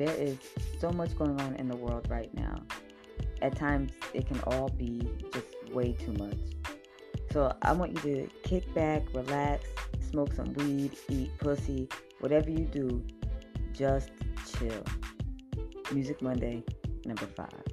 there is so much going on in the world right now. At times, it can all be just way too much. So I want you to kick back, relax, smoke some weed, eat pussy, whatever you do, just chill. Music Monday, number five.